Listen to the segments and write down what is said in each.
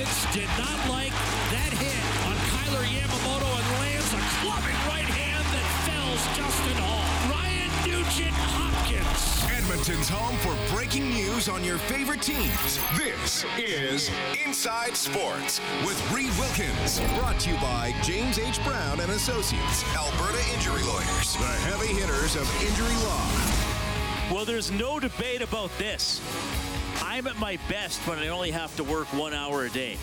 Nugent Hopkins did not like that hit on Kailer Yamamoto and lands a clubbing right hand that fells Justin Holl. Ryan Nugent Hopkins. Edmonton's home for breaking news on your favorite teams. This is Inside Sports with Reid Wilkins. Brought to you by James H. Brown and Associates, Alberta Injury Lawyers, the heavy hitters of injury law. Well, there's no debate about this. I'm at my best when I only have to work one hour a day.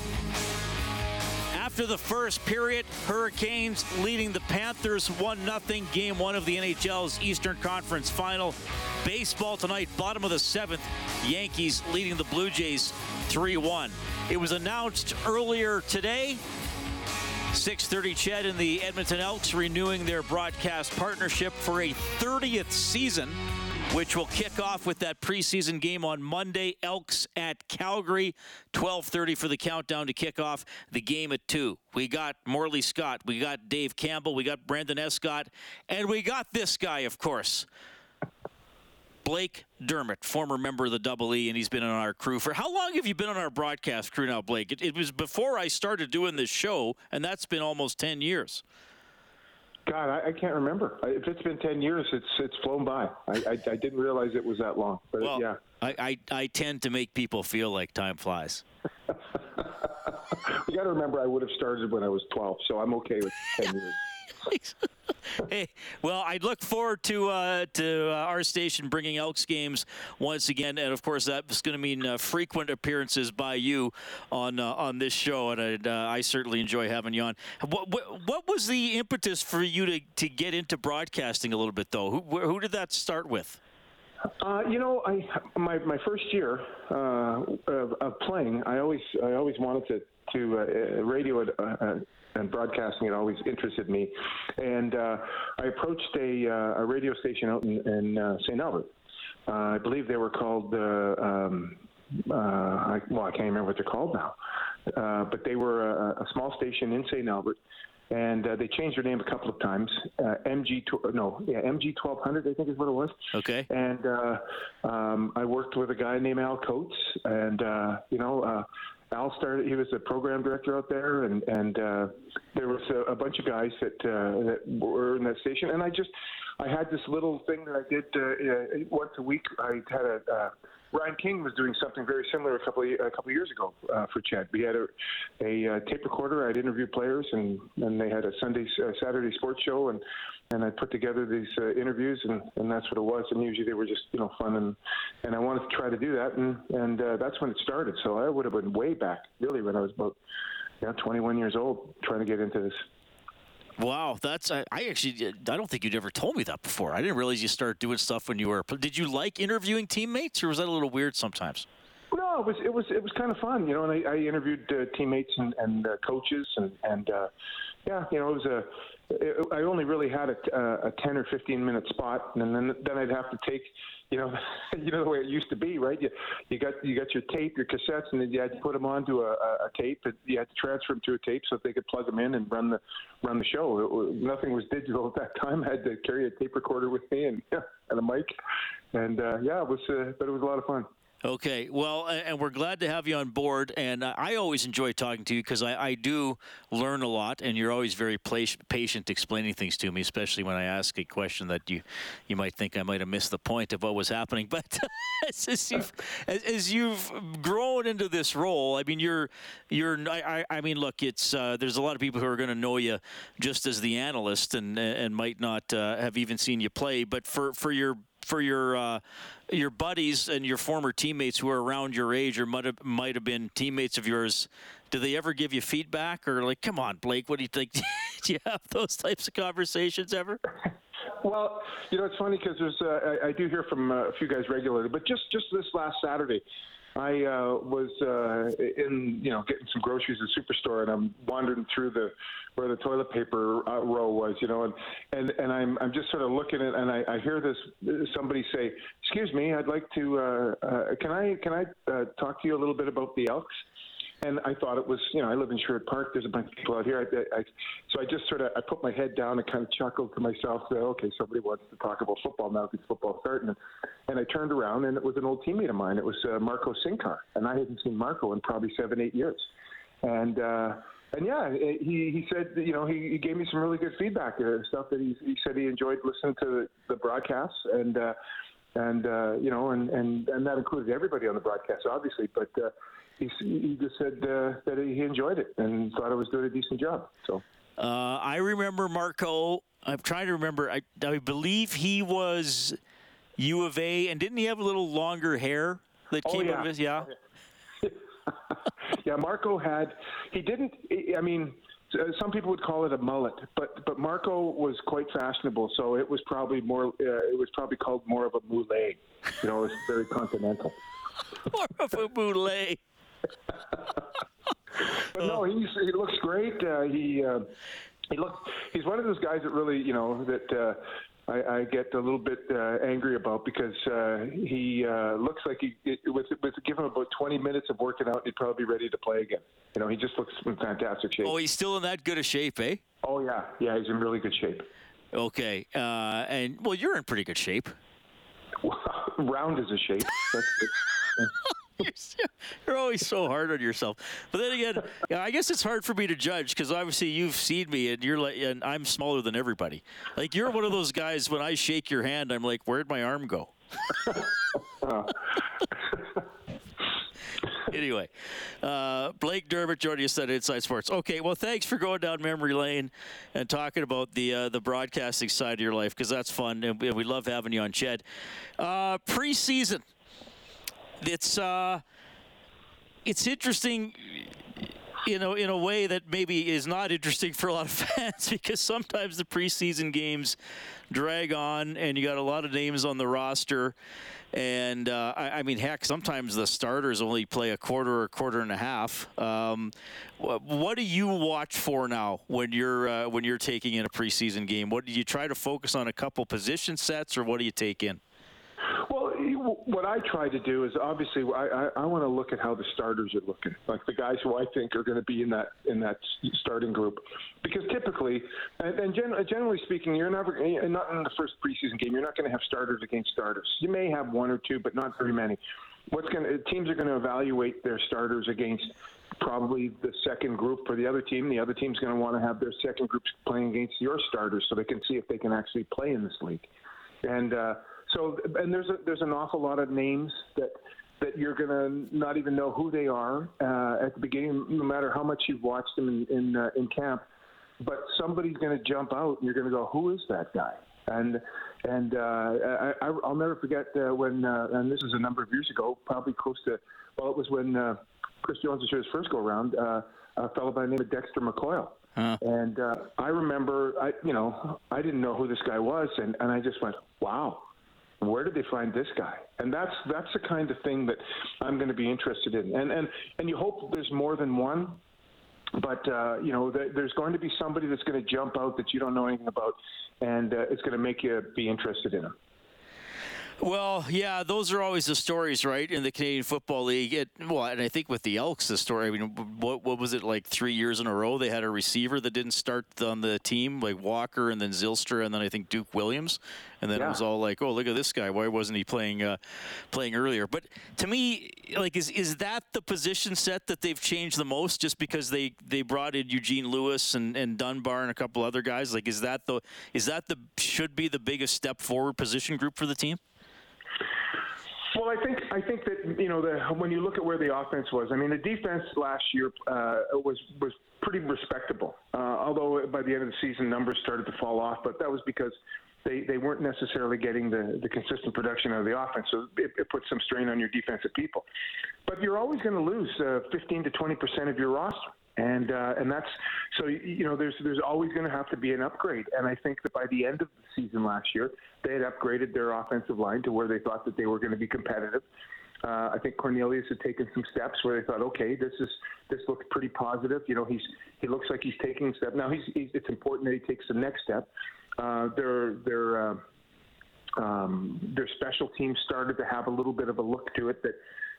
After the first period, Hurricanes leading the Panthers 1 0 game one of the NHL's Eastern Conference final. Baseball tonight, bottom of the seventh, Yankees leading the Blue Jays 3 1. It was announced earlier today 6:30 Ched and the Edmonton Elks renewing their broadcast partnership for a 30th season, which will kick off with that preseason game on Monday. Elks at Calgary, 12:30 for the countdown to kick off the game at two. We got Morley Scott, we got Dave Campbell, we got Brendan Escott, and we got this guy, of course. Blake Dermott, former member of the Double E, and he's been on our crew for how long have you been on our broadcast crew now, Blake? It, it was before I started doing this show, and that's been almost 10 years. God, I, I can't remember. I- If it's been ten years, it's it's flown by. I, I, I didn't realize it was that long. But Well, yeah, I, I, I tend to make people feel like time flies. you got to remember, I would have started when I was twelve, so I'm okay with ten years. hey, well, I look forward to uh, to uh, our station bringing Elks games once again, and of course that's going to mean uh, frequent appearances by you on uh, on this show, and uh, I certainly enjoy having you on. What, what, what was the impetus for you to, to get into broadcasting a little bit, though? Who, who did that start with? Uh, you know, I my my first year uh, of, of playing, I always I always wanted to to uh, radio it, uh, uh, and broadcasting. It always interested me, and uh, I approached a uh, a radio station out in, in uh, St. Albert. Uh, I believe they were called. Uh, um, uh, I, well, I can't remember what they're called now, uh, but they were a, a small station in St. Albert, and uh, they changed their name a couple of times. Uh, MG, tw- no, yeah, MG 1200, I think is what it was. Okay. And uh, um, I worked with a guy named Al Coates, and uh, you know, uh, Al started. He was a program director out there, and and uh, there was a, a bunch of guys that uh, that were in that station, and I just I had this little thing that I did uh, uh, once a week. I had a. Uh, Ryan King was doing something very similar a couple of, a couple of years ago uh, for Ched. We had a, a uh, tape recorder. I'd interview players, and and they had a Sunday, uh, Saturday sports show, and and I put together these uh, interviews, and and that's what it was. And usually they were just you know fun, and and I wanted to try to do that, and and uh, that's when it started. So I would have been way back, really, when I was about you know 21 years old, trying to get into this. Wow, that's I, I actually I don't think you'd ever told me that before. I didn't realize you started doing stuff when you were. Did you like interviewing teammates, or was that a little weird sometimes? No, it was it was it was kind of fun, you know. And I, I interviewed uh, teammates and, and uh, coaches, and and uh, yeah, you know, it was a. I only really had a, a ten or fifteen minute spot, and then then I'd have to take, you know, you know the way it used to be, right? You you got you got your tape, your cassettes, and then you had to put them onto a, a tape. You had to transfer them to a tape so that they could plug them in and run the run the show. Was, nothing was digital at that time. I had to carry a tape recorder with me and and a mic, and uh, yeah, it was, uh, but it was a lot of fun. Okay, well, and we're glad to have you on board. And I always enjoy talking to you because I, I do learn a lot, and you're always very patient explaining things to me, especially when I ask a question that you you might think I might have missed the point of what was happening. But as, you've as, as you've grown into this role, I mean, you're you're I I mean, look, it's uh, there's a lot of people who are going to know you just as the analyst, and and might not uh, have even seen you play. But for for your for your uh, your buddies and your former teammates who are around your age or might have, might have been teammates of yours. Do they ever give you feedback or like, come on, Blake, what do you think? do you have those types of conversations ever? Well, you know, it's funny because there's uh, I, I do hear from uh, a few guys regularly, but just just this last Saturday, I uh, was uh, in, you know, getting some groceries at the superstore, and I'm wandering through the where the toilet paper uh, row was, you know, and and and I'm I'm just sort of looking at, and I, I hear this somebody say, "Excuse me, I'd like to, uh, uh, can I can I uh, talk to you a little bit about the Elks?" And I thought it was, you know, I live in Sherwood Park. There's a bunch of people out here. I, I, so I just sort of, I put my head down and kind of chuckled to myself. Said, okay, somebody wants to talk about football now because football's starting. And, I turned around and it was an old teammate of mine. It was uh, Marco Cyncar, and I hadn't seen Marco in probably seven, eight years. And uh, and yeah, he he said, you know, he, he gave me some really good feedback, uh, stuff that he he said he enjoyed listening to the, the broadcasts and. uh and uh, you know, and, and and that included everybody on the broadcast, obviously. But uh, he, he just said uh, that he enjoyed it and thought I was doing a decent job. So. Uh, I remember Marco. I'm trying to remember. I, I believe he was U of A, and didn't he have a little longer hair that oh, came yeah. out of his? Yeah. yeah, Marco had. He didn't. I mean, some people would call it a mullet, but but Marco was quite fashionable, so it was probably more. Uh, it was probably called more of a moulet. You know, it was very continental. more of a moulet. But no, he's, he looks great. Uh, he uh, he looks. He's one of those guys that really, you know, that uh, I, I get a little bit uh, angry about because uh, he uh, looks like he it, with with give him about 20 minutes of working out, he'd probably be ready to play again. You know, he just looks in fantastic shape. Oh, he's still in that good a shape, eh? Oh yeah, yeah, he's in really good shape. Okay, uh, and well, you're in pretty good shape. Round is a shape. That's good. you're, you're, always so hard on yourself. But then again, I guess it's hard for me to judge because obviously you've seen me and you're like, and I'm smaller than everybody. Like you're one of those guys. When I shake your hand, I'm like, where'd my arm go? anyway, uh, Blake Dermott joining us at Inside Sports. Okay, well, thanks for going down memory lane and talking about the uh, the broadcasting side of your life because that's fun and we, love having you on Ched. Uh, preseason it's uh, it's interesting you know, in a way that maybe is not interesting for a lot of fans because sometimes the preseason games drag on and you got a lot of names on the roster. And uh, I, I, mean, heck, sometimes the starters only play a quarter or a quarter and a half. Um, what, do you watch for now when you're uh, when you're taking in a preseason game? What do you try to focus on a couple position sets, or what do you take in? Well, what I try to do is obviously I, I, I want to look at how the starters are looking, like the guys who I think are going to be in that in that starting group, because typically, and, and gen, generally speaking, you're never not in the first preseason game. You're not going to have starters against starters. You may have one or two, but not very many. What's going to teams are going to evaluate their starters against probably the second group for the other team. The other team's going to want to have their second groups playing against your starters, so they can see if they can actually play in this league, and. uh so, and there's a, there's an awful lot of names that that you're going to not even know who they are uh, at the beginning, no matter how much you've watched them in in, uh, in camp. But somebody's going to jump out, and you're going to go, "Who is that guy?" And and uh, I, I'll never forget uh, when, uh, and this is a number of years ago, probably close to, well, it was when uh, Chris Jones was his first go around. Uh, a fellow by the name of Dexter McCoil. Huh. And uh, I remember, I you know, I didn't know who this guy was, and, and I just went, wow, where did they find this guy? And that's that's the kind of thing that I'm going to be interested in. And and and you hope there's more than one, but uh, you know th- there's going to be somebody that's going to jump out that you don't know anything about, and uh, it's going to make you be interested in him. Well, yeah, those are always the stories, right? In the Canadian Football League, it, well, and I think with the Elks, the story. I mean, what what was it like? Three years in a row, they had a receiver that didn't start on the team, like Walker, and then Zylstra, and then I think Duke Williams, and then yeah. it was all like, oh, look at this guy. Why wasn't he playing uh, playing earlier? But to me, like, is is that the position set that they've changed the most? Just because they they brought in Eugene Lewis and, and Dunbar and a couple other guys, like, is that the is that the should be the biggest step forward position group for the team? Well, I think I think that you know the, when you look at where the offense was, I mean the defense last year uh, was was pretty respectable. Uh, although by the end of the season numbers started to fall off, but that was because they, they weren't necessarily getting the, the consistent production out of the offense. So it, it puts some strain on your defensive people. But you're always going to lose uh, 15 to 20 percent of your roster. And uh, and that's so you know there's there's always going to have to be an upgrade. And I think that by the end of the season last year, they had upgraded their offensive line to where they thought that they were going to be competitive. Uh, I think Cornelius had taken some steps where they thought, okay, this is this looks pretty positive. You know, he's he looks like he's taking a step. Now he's, he's it's important that he takes the next step. Uh, their their uh, um, their special teams started to have a little bit of a look to it that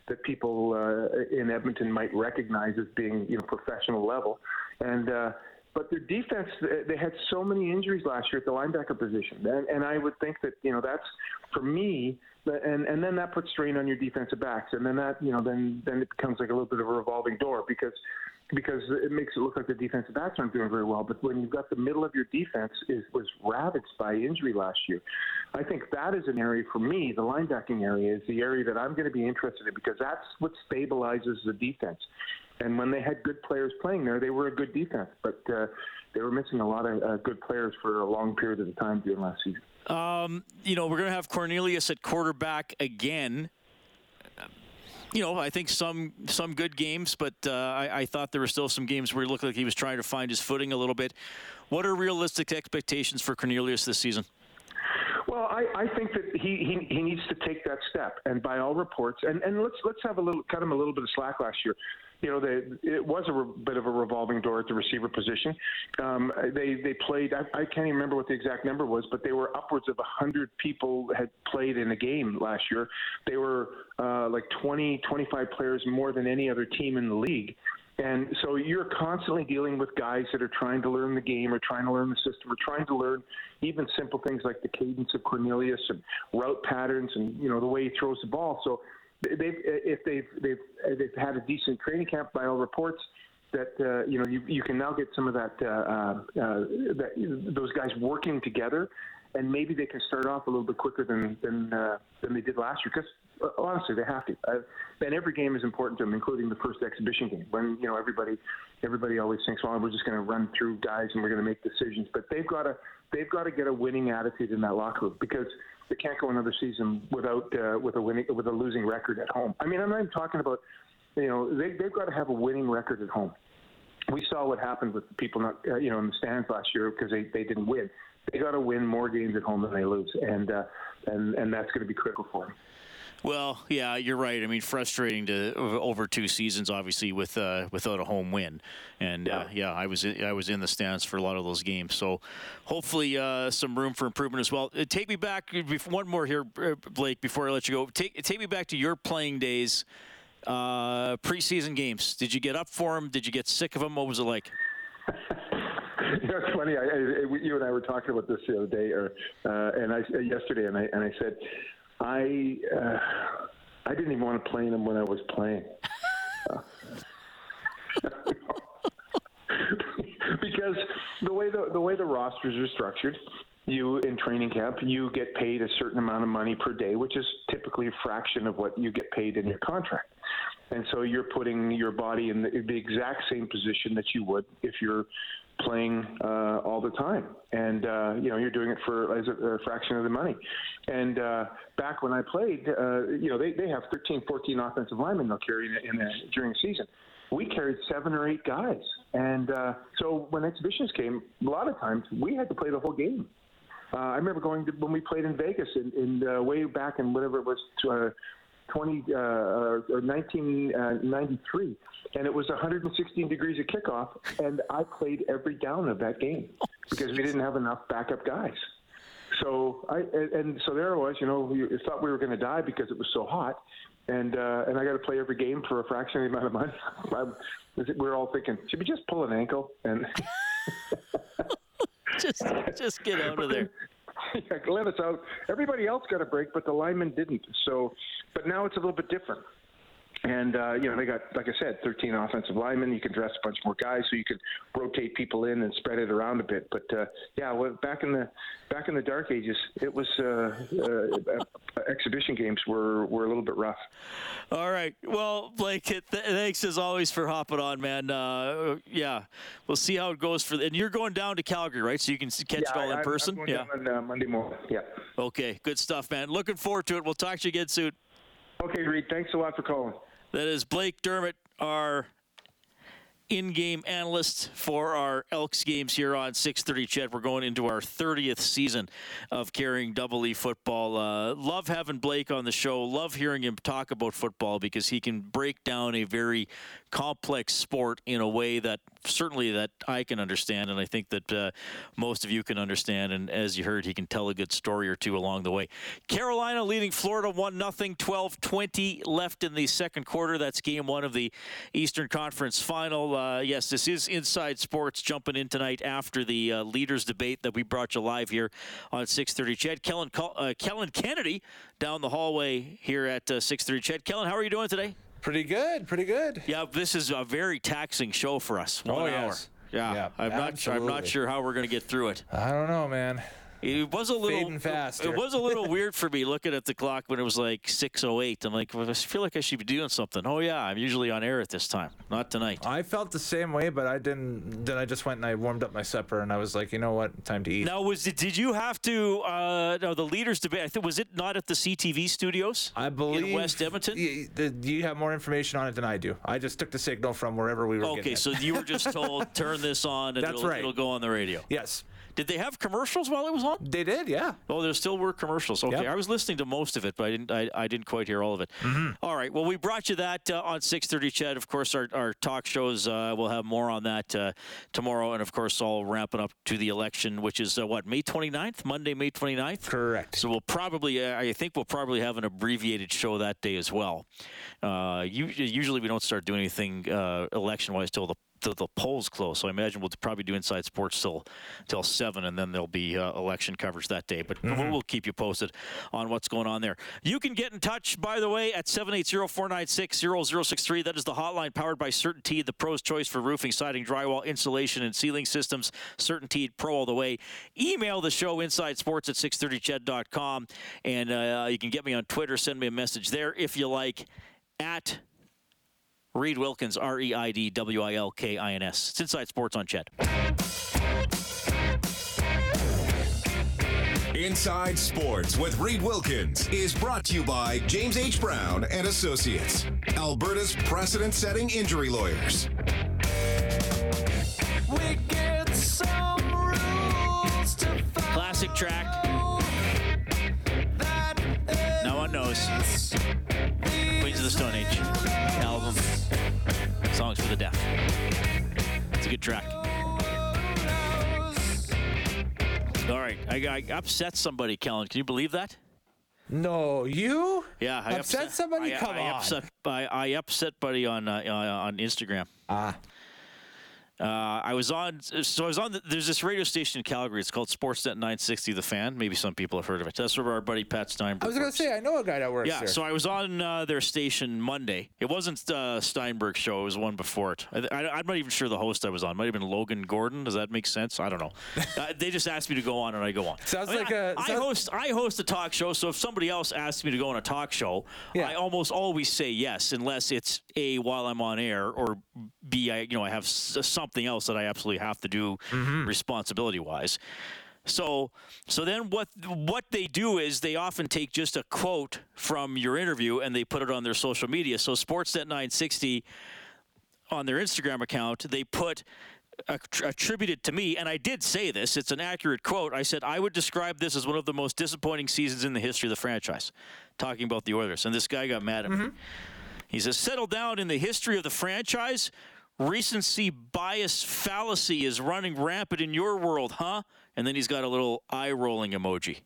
that people uh, in Edmonton might recognize as being you know professional level, and. Uh, but their defense, they had so many injuries last year at the linebacker position, and, and I would think that you know that's for me, and and then that puts strain on your defensive backs, and then that you know then then it becomes like a little bit of a revolving door because because it makes it look like the defensive backs aren't doing very well. But when you've got the middle of your defense is was ravaged by injury last year, I think that is an area for me. The linebacking area is the area that I'm going to be interested in because that's what stabilizes the defense. And when they had good players playing there, they were a good defense. But uh, they were missing a lot of uh, good players for a long period of time during last season. Um, you know, we're going to have Cornelius at quarterback again you know, I think some some good games, but uh, I, I, thought there were still some games where he looked like he was trying to find his footing a little bit. What are realistic expectations for Cornelius this season? Well, I, I think that he, he he needs to take that step, and by all reports, and, and let's let's have a little cut him a little bit of slack last year you know, they, it was a re- bit of a revolving door at the receiver position. Um, they they played. I, I can't even remember what the exact number was, but they were upwards of hundred people had played in a game last year. They were uh, like 20, 25 players more than any other team in the league. And so you're constantly dealing with guys that are trying to learn the game or trying to learn the system or trying to learn even simple things like the cadence of Cornelius and route patterns and you know the way he throws the ball. So they've if they've they've they've had a decent training camp by all reports that uh, you know you, you can now get some of that, uh, uh, that those guys working together, and maybe they can start off a little bit quicker than than uh, than they did last year. Because honestly, they have to. Uh, and every game is important to them, including the first exhibition game. When you know everybody everybody always thinks, well, we're just going to run through guys and we're going to make decisions, but they've got to they've got to get a winning attitude in that locker room because they can't go another season without uh, with a winning with a losing record at home. I mean, I'm not even talking about you know they they've got to have a winning record at home. We saw what happened with people not uh, you know in the stands last year because they they didn't win. They got to win more games at home than they lose, and uh, and and that's going to be critical for them. Well, yeah, you're right. I mean, frustrating to over two seasons, obviously, with uh, without a home win. And yeah. Uh, yeah, I was in, I was in the stands for a lot of those games. So hopefully, uh, some room for improvement as well. Uh, take me back one more here, uh, Blake, before I let you go. Take take me back to your playing days, uh, preseason games. Did you get up for them? Did you get sick of them? What was it like? you know, it's funny. I, I, you and I were talking about this the other day, or and I yesterday, and I and I said I uh, I didn't even want to play them when I was playing. because the way the the way the rosters are structured, you in training camp, you get paid a certain amount of money per day, which is typically a fraction of what you get paid in your contract. And so you're putting your body in the, the exact same position that you would if you're playing uh, all the time, and uh, you know you're doing it for as a, a fraction of the money. And uh, back when I played, uh, you know they, they have 13, 14 offensive linemen they'll carry in, a, in a, during the season. We carried seven or eight guys, and uh, so when exhibitions came, a lot of times we had to play the whole game. Uh, I remember going to when we played in Vegas in, in way back in whatever it was, 20 uh, or 1993, and it was 116 degrees of kickoff, and I played every down of that game because we didn't have enough backup guys. So I and so there I was, you know, we thought we were going to die because it was so hot, and uh, and I got to play every game for a fraction of the amount of money. we we're all thinking, should we just pull an ankle and just just get out of there? yeah, let us out. Everybody else got a break, but the lineman didn't. So, but now it's a little bit different. and uh, you know they got, like I said, 13 offensive linemen. You can dress a bunch more guys, so you could rotate people in and spread it around a bit. But uh, yeah, well, back in the back in the dark ages, it was uh, uh, exhibition games were were a little bit rough. All right. Well, Blake, th- thanks as always for hopping on, man. Uh, yeah, we'll see how it goes for. And you're going down to Calgary, right? So you can catch yeah, it all I, in person. Yeah. on uh, Monday morning. Yeah. Okay. Good stuff, man. Looking forward to it. We'll talk to you again soon. Okay, Reid. Thanks a lot for calling. That is Blake Dermott, our in-game analyst for our Elks games here on 6:30. Ched, we're going into our 30th season of carrying Double E football. Uh, love having Blake on the show. Love hearing him talk about football because he can break down a very complex sport in a way that certainly that I can understand, and I think that uh, most of you can understand. And as you heard, he can tell a good story or two along the way. Carolina leading Florida one nothing, 12-20 left in the second quarter. That's game one of the Eastern Conference Final. Uh, yes, this is Inside Sports jumping in tonight after the uh, leaders debate that we brought you live here on 6:30. Ched Kellen uh, Kellen Kennedy down the hallway here at uh, 6:30. Ched Kellen, how are you doing today? Pretty good, pretty good. Yeah, this is a very taxing show for us. One oh, hour. Yes. Yeah, yeah I'm not. absolutely. I'm not sure how we're going to get through it. I don't know, man. It was a little faster. It was a little weird for me looking at the clock when it was like 6:08. I'm like, well, I feel like I should be doing something. Oh yeah, I'm usually on air at this time. Not tonight. I felt the same way, but I didn't. Then I just went and I warmed up my supper, and I was like, you know what, time to eat. Now, was it? Did you have to? Uh, no, the leaders debate. I think was it not at the CTV studios? I believe in West Edmonton. You, you have more information on it than I do. I just took the signal from wherever we were. Okay, so you were just told turn this on and That's it'll, right. it'll go on the radio. Yes. Did they have commercials while it was on? They did, yeah. Oh, there still were commercials. Okay, Yep. I was listening to most of it, but I didn't. I, I didn't quite hear all of it. Mm-hmm. All right. Well, we brought you that uh, on 6:30. Ched. Of course, our, our talk shows. Uh, we'll have more on that uh, tomorrow, and of course, all ramping up to the election, which is uh, what May 29th, Monday, May 29th. Correct. So we'll probably. Uh, I think we'll probably have an abbreviated show that day as well. Uh, usually, we don't start doing anything uh, election-wise till the the, the polls close. So I imagine we'll probably do Inside Sports till till seven, and then there'll be uh, election coverage that day. But we'll, we'll keep you posted on what's going on there. You can get in touch, by the way, at 780-496-0063. That is the hotline powered by CertainTeed, the pro's choice for roofing, siding, drywall, insulation, and ceiling systems. CertainTeed Pro all the way. Email the show Inside Sports at 630ched.com, and uh, you can get me on Twitter. Send me a message there if you like. At Reid Wilkins, R E I D W I L K I N S. It's Inside Sports on Ched. Inside Sports with Reid Wilkins is brought to you by James H. Brown and Associates, Alberta's precedent-setting injury lawyers. Classic track. No one knows. Queens of the Stone Age album. Songs for the deaf. It's a good track. All right, I, I upset somebody, Kellen. Can you believe that? No, you? Yeah, I Upset somebody? I, Come I on. Upset, I, I upset buddy on uh, on Instagram. Ah. Uh, I was on, so I was on. The, there's this radio station in Calgary. It's called Sportsnet 960, The Fan. Maybe some people have heard of it. That's where our buddy Pat Steinberg. I was going to say, I know a guy that works Yeah, there. so I was on uh, their station Monday. It wasn't uh, Steinberg's show; it was one before it. I, I, I'm not even sure the host I was on. Might have been Logan Gordon. Does that make sense? I don't know. uh, they just asked me to go on, and I go on. Sounds I mean, like I, a- I sounds- host. I host a talk show, so if somebody else asks me to go on a talk show, Yeah. I almost always say yes, unless it's a while I'm on air, or b I you know I have s- something else that I absolutely have to do Mm-hmm. responsibility wise. So, so then what what they do is they often take just a quote from your interview and they put it on their social media. So Sportsnet 960 on their Instagram account, they put attributed to me, and I did say this. It's an accurate quote. I said I would describe this as one of the most disappointing seasons in the history of the franchise, talking about the Oilers. And this guy got mad at me. He says, "Settle down in the history of the franchise." Recency bias fallacy is running rampant in your world, huh? And then he's got a little eye rolling emoji.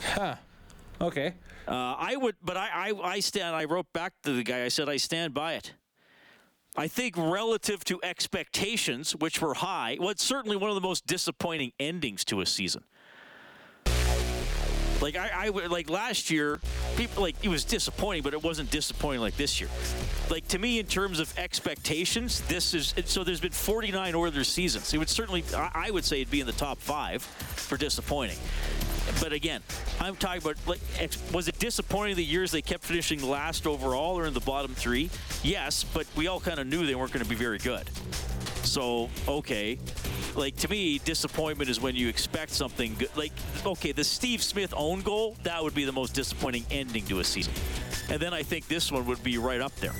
Huh. Okay. Uh, I would, but I, I, I stand. I wrote back to the guy. I said I stand by it. I think relative to expectations, which were high, well, it's certainly one of the most disappointing endings to a season. Like I, I like last year, people like it was disappointing, but it wasn't disappointing like this year. Like to me, in terms of expectations, this is so. There's been 49 Oilers seasons. It would certainly, I, would say, it'd be in the top five for disappointing. But again, I'm talking about like, was it disappointing the years they kept finishing last overall or in the bottom three? Yes, but we all kind of knew they weren't going to be very good. So okay, like to me, disappointment is when you expect something good. Like okay, the Steve Smith own goal that would be the most disappointing ending to a season, and then I think this one would be right up there.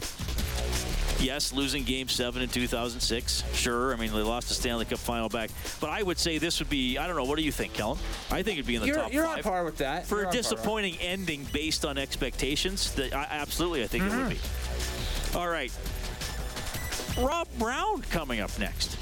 Yes, losing Game Seven in 2006. Sure, I mean they lost the Stanley Cup final back, but I would say this would be. I don't know. What do you think, Kellen? I think it'd be in the You're, top you're five on par with that. for You're a par. disappointing ending based on expectations. That I, absolutely, I think it would be. Mm-hmm. All right, Rob Brown coming up next.